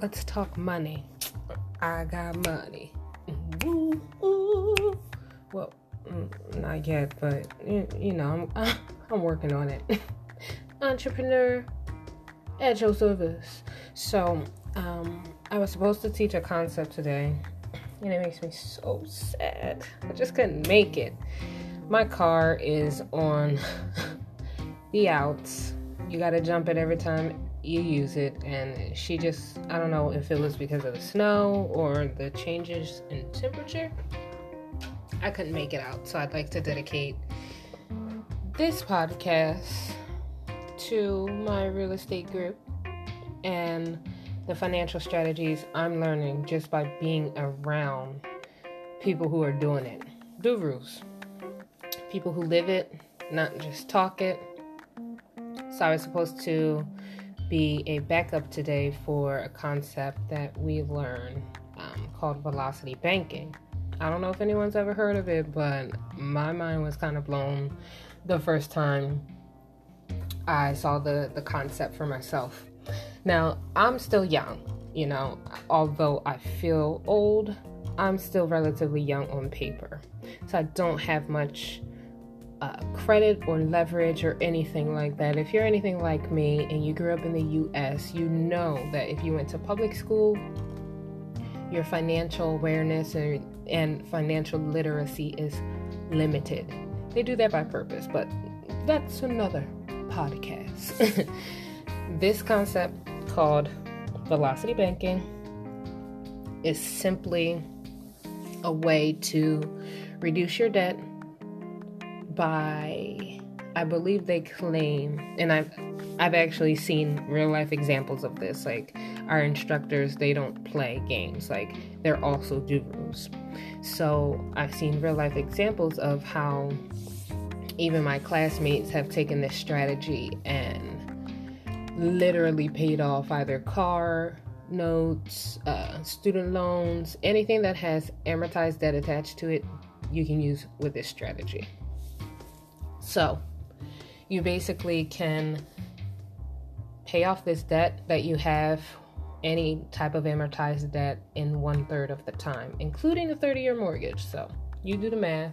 let's talk money. I got money. Well, mm, not yet, but you know, I'm I'm working on it. Entrepreneur at your service. So, um, I was supposed to teach a concept today, and it makes me so sad. I just couldn't make it. My car is on the outs. You gotta jump it every time you use it and she just i don't know if it was because of the snow or the changes in temperature. I couldn't make it out so i'd like to dedicate this podcast to my real estate group and the financial strategies i'm learning just by being around people who are doing it. Gurus. People who live it not just talk it. So i was supposed to be a backup today for a concept that we learned um, called velocity banking. I don't know if anyone's ever heard of it, but my mind was kind of blown the first time I saw the, the concept for myself. Now, I'm still young, you know, although I feel old, I'm still relatively young on paper. So I don't have much uh, credit or leverage or anything like that. If you're anything like me and you grew up in the US, you know that if you went to public school, your financial awareness and, and financial literacy is limited. They do that by purpose, but that's another podcast. this concept called velocity banking is simply a way to reduce your debt by I believe they claim and I've I've actually seen real life examples of this like our instructors they don't play games like they're also gurus so I've seen real life examples of how even my classmates have taken this strategy and literally paid off either car notes uh, student loans anything that has amortized debt attached to it you can use with this strategy so, you basically can pay off this debt that you have, any type of amortized debt, in one third of the time, including a 30 year mortgage. So, you do the math.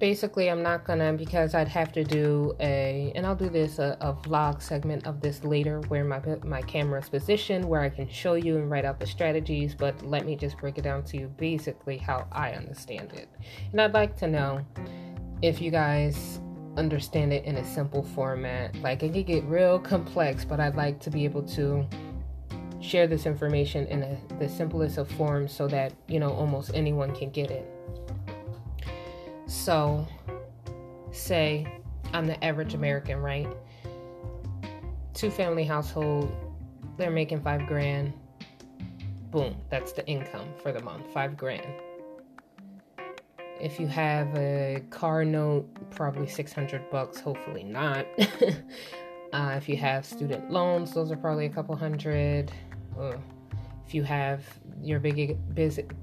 Basically, I'm not gonna because I'd have to do a, and I'll do this a, a vlog segment of this later, where my my camera is positioned, where I can show you and write out the strategies. But let me just break it down to you, basically how I understand it, and I'd like to know if you guys understand it in a simple format. Like it could get real complex, but I'd like to be able to share this information in a, the simplest of forms so that, you know, almost anyone can get it. So, say I'm the average American, right? Two family household, they're making five grand. Boom, that's the income for the month, five grand if you have a car note, probably 600 bucks, hopefully not. uh, if you have student loans, those are probably a couple hundred. If you have your big,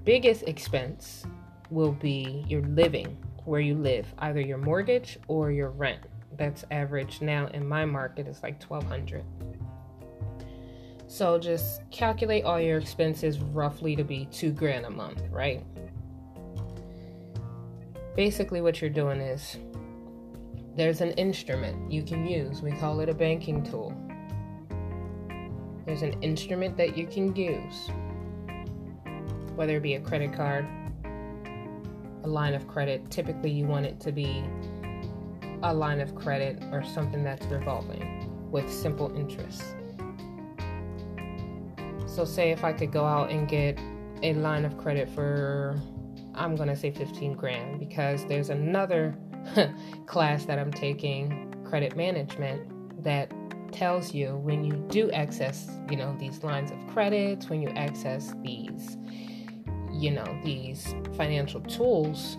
biggest expense will be your living, where you live, either your mortgage or your rent. That's average now in my market is like 1200. So just calculate all your expenses roughly to be 2 grand a month, right? Basically what you're doing is there's an instrument you can use. We call it a banking tool. There's an instrument that you can use, whether it be a credit card, a line of credit. Typically, you want it to be a line of credit or something that's revolving with simple interest. So, say if I could go out and get a line of credit for I'm going to say 15 grand because there's another class that I'm taking, credit management, that tells you when you do access, you know, these lines of credit, when you access these, you know, these financial tools,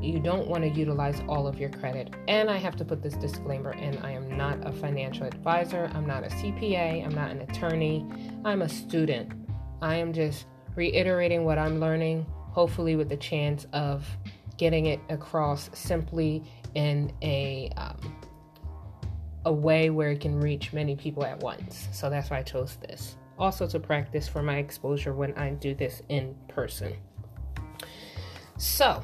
you don't want to utilize all of your credit. And I have to put this disclaimer in I am not a financial advisor, I'm not a CPA, I'm not an attorney, I'm a student. I am just reiterating what I'm learning hopefully with the chance of getting it across simply in a um, a way where it can reach many people at once. So that's why I chose this. Also, to practice for my exposure when I do this in person. So,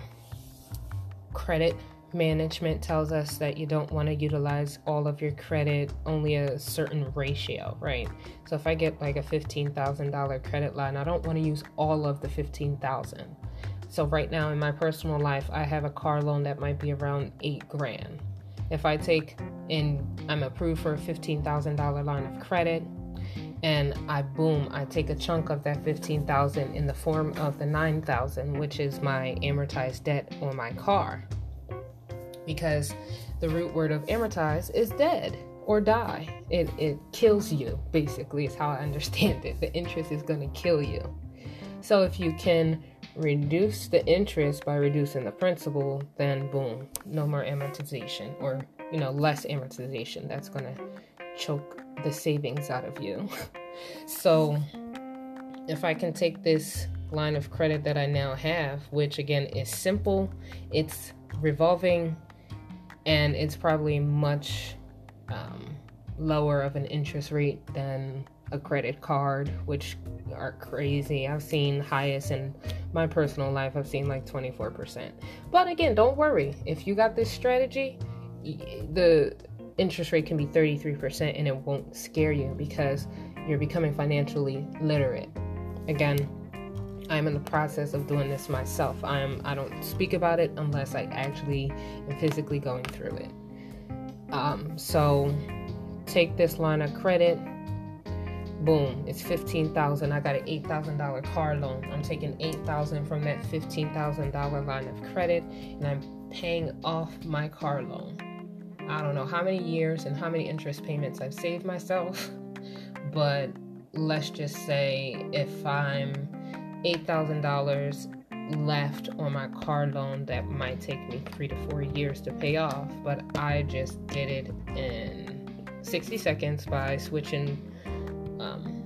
credit management tells us that you don't want to utilize all of your credit, only a certain ratio, right? So if I get like a $15,000 credit line, I don't want to use all of the 15,000. So right now in my personal life, I have a car loan that might be around 8 grand. If I take and I'm approved for a $15,000 line of credit, and I boom, I take a chunk of that 15,000 in the form of the 9,000, which is my amortized debt on my car. Because the root word of amortize is dead or die. It it kills you, basically, is how I understand it. The interest is gonna kill you. So if you can reduce the interest by reducing the principal, then boom, no more amortization or you know, less amortization. That's gonna choke the savings out of you. so if I can take this line of credit that I now have, which again is simple, it's revolving, and it's probably much um, lower of an interest rate than a credit card, which are crazy. I've seen highest in my personal life, I've seen like 24%. But again, don't worry. If you got this strategy, the interest rate can be 33% and it won't scare you because you're becoming financially literate. Again, I'm in the process of doing this myself. I'm I don't speak about it unless I actually am physically going through it. Um, so take this line of credit. Boom, it's fifteen thousand. I got an eight thousand dollar car loan. I'm taking eight thousand from that fifteen thousand dollar line of credit, and I'm paying off my car loan. I don't know how many years and how many interest payments I've saved myself, but let's just say if I'm $8,000 left on my car loan, that might take me three to four years to pay off, but I just did it in 60 seconds by switching um,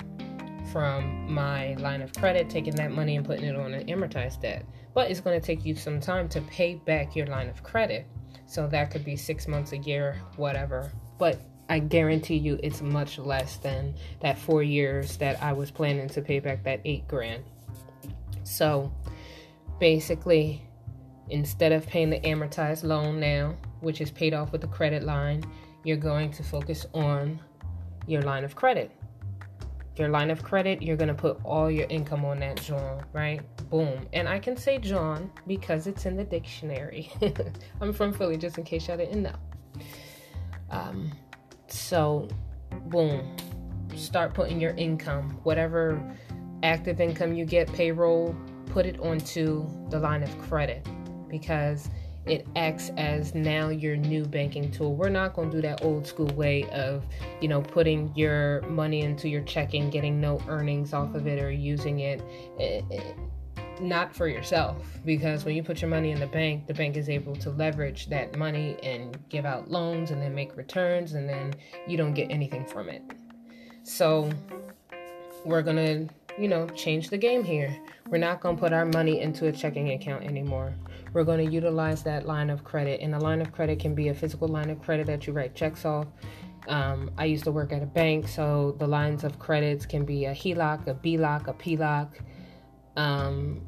from my line of credit, taking that money and putting it on an amortized debt. But it's going to take you some time to pay back your line of credit. So that could be six months, a year, whatever. But I guarantee you it's much less than that four years that I was planning to pay back that eight grand. So basically, instead of paying the amortized loan now, which is paid off with the credit line, you're going to focus on your line of credit. Your line of credit, you're going to put all your income on that, John, right? boom. And I can say John because it's in the dictionary. I'm from Philly, just in case y'all didn't know. Um, so, boom. Start putting your income, whatever active income you get, payroll, put it onto the line of credit because it acts as now your new banking tool. We're not going to do that old school way of, you know, putting your money into your checking, getting no earnings off of it, or using it. it, it not for yourself because when you put your money in the bank, the bank is able to leverage that money and give out loans and then make returns, and then you don't get anything from it. So, we're gonna, you know, change the game here. We're not gonna put our money into a checking account anymore. We're gonna utilize that line of credit, and a line of credit can be a physical line of credit that you write checks off. Um, I used to work at a bank, so the lines of credits can be a HELOC, a BLOC, a PLOC um,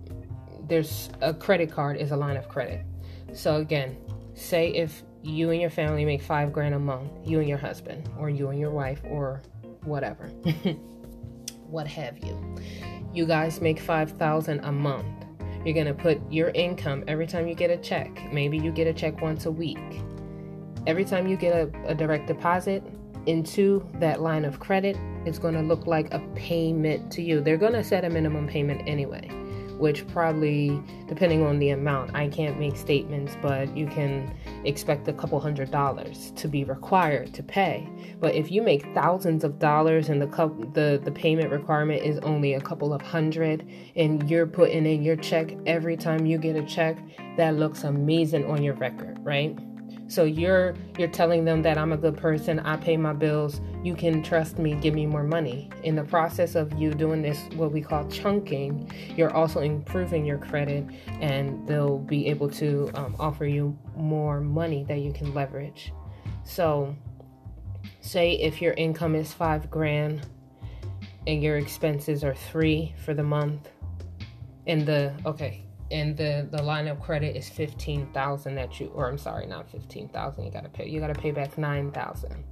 there's a credit card is a line of credit. So again, say if you and your family make five grand a month, you and your husband, or you and your wife, or whatever, what have you. You guys make five thousand a month. You're gonna put your income every time you get a check. Maybe you get a check once a week. Every time you get a, a direct deposit into that line of credit, it's going to look like a payment to you. They're going to set a minimum payment anyway, which probably, depending on the amount, I can't make statements, but you can expect a couple hundred dollars to be required to pay. But if you make thousands of dollars and the the the payment requirement is only a couple of hundred, and you're putting in your check every time you get a check, that looks amazing on your record, right? So you're you're telling them that I'm a good person, I pay my bills, you can trust me, give me more money. In the process of you doing this what we call chunking, you're also improving your credit and they'll be able to um, offer you more money that you can leverage. So say if your income is five grand and your expenses are three for the month, and the okay, and the the line of credit is fifteen thousand that you, or I'm sorry, not fifteen thousand. You gotta pay. You gotta pay back nine thousand.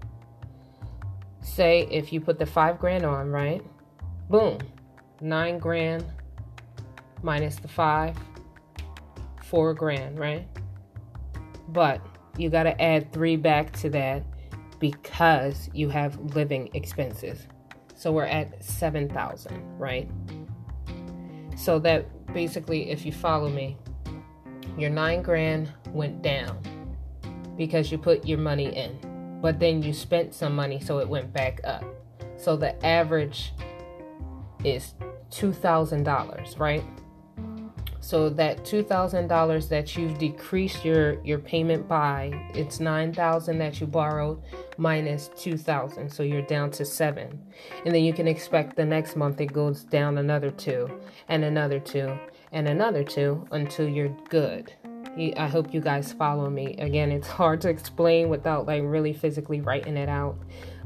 Say if you put the five grand on, right? Boom, nine grand minus the five, four grand, right? But you got to add three back to that because you have living expenses. So we're at 7,000, right? So that basically, if you follow me, your nine grand went down because you put your money in, but then you spent some money, so it went back up. So the average is $2,000, right? So that $2,000 that you've decreased your your payment by, it's 9,000 that you borrowed minus 2,000. So you're down to 7. And then you can expect the next month it goes down another 2 and another 2 and another 2 until you're good. I hope you guys follow me. Again, it's hard to explain without like really physically writing it out.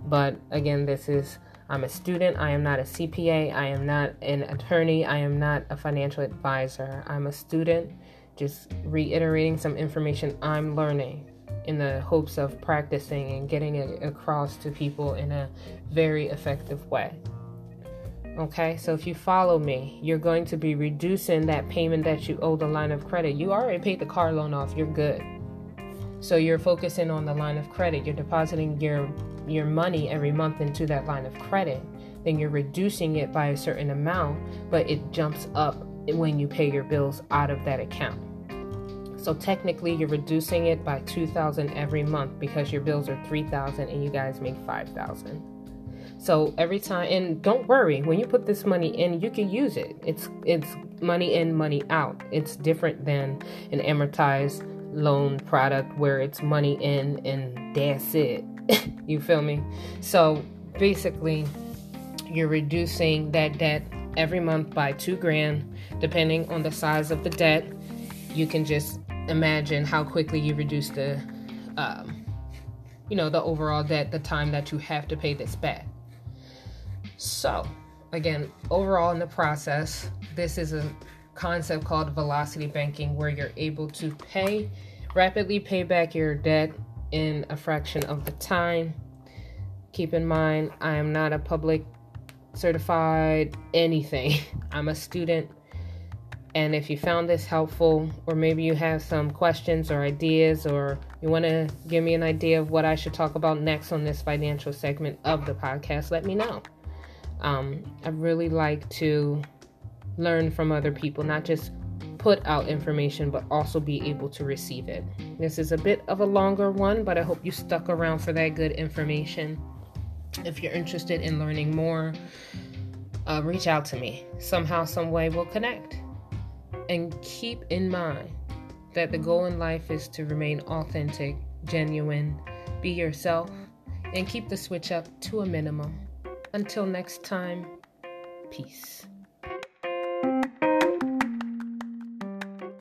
But again, this is I'm a student. I am not a CPA. I am not an attorney. I am not a financial advisor. I'm a student, just reiterating some information I'm learning in the hopes of practicing and getting it across to people in a very effective way. Okay, so if you follow me, you're going to be reducing that payment that you owe the line of credit. You already paid the car loan off, you're good. So you're focusing on the line of credit. You're depositing your your money every month into that line of credit, then you're reducing it by a certain amount, but it jumps up when you pay your bills out of that account. So technically you're reducing it by 2000 every month because your bills are 3000 and you guys make 5000. So every time and don't worry, when you put this money in, you can use it. It's it's money in, money out. It's different than an amortized loan product where it's money in and that's it. you feel me? So basically, you're reducing that debt every month by two grand, depending on the size of the debt. You can just imagine how quickly you reduce the, um, you know, the overall debt, the time that you have to pay this back. So, again, overall in the process, this is a concept called velocity banking where you're able to pay rapidly pay back your debt in a fraction of the time. Keep in mind, I am not a public certified anything. I'm a student. And if you found this helpful, or maybe you have some questions or ideas, or you want to give me an idea of what I should talk about next on this financial segment of the podcast, let me know. Um, I really like to learn from other people, not just put out information, but also be able to receive it. This is a bit of a longer one, but I hope you stuck around for that good information. If you're interested in learning more, uh, reach out to me. Somehow, some way, we'll connect. And keep in mind that the goal in life is to remain authentic, genuine, be yourself, and keep the switch up to a minimum. Until next time, peace.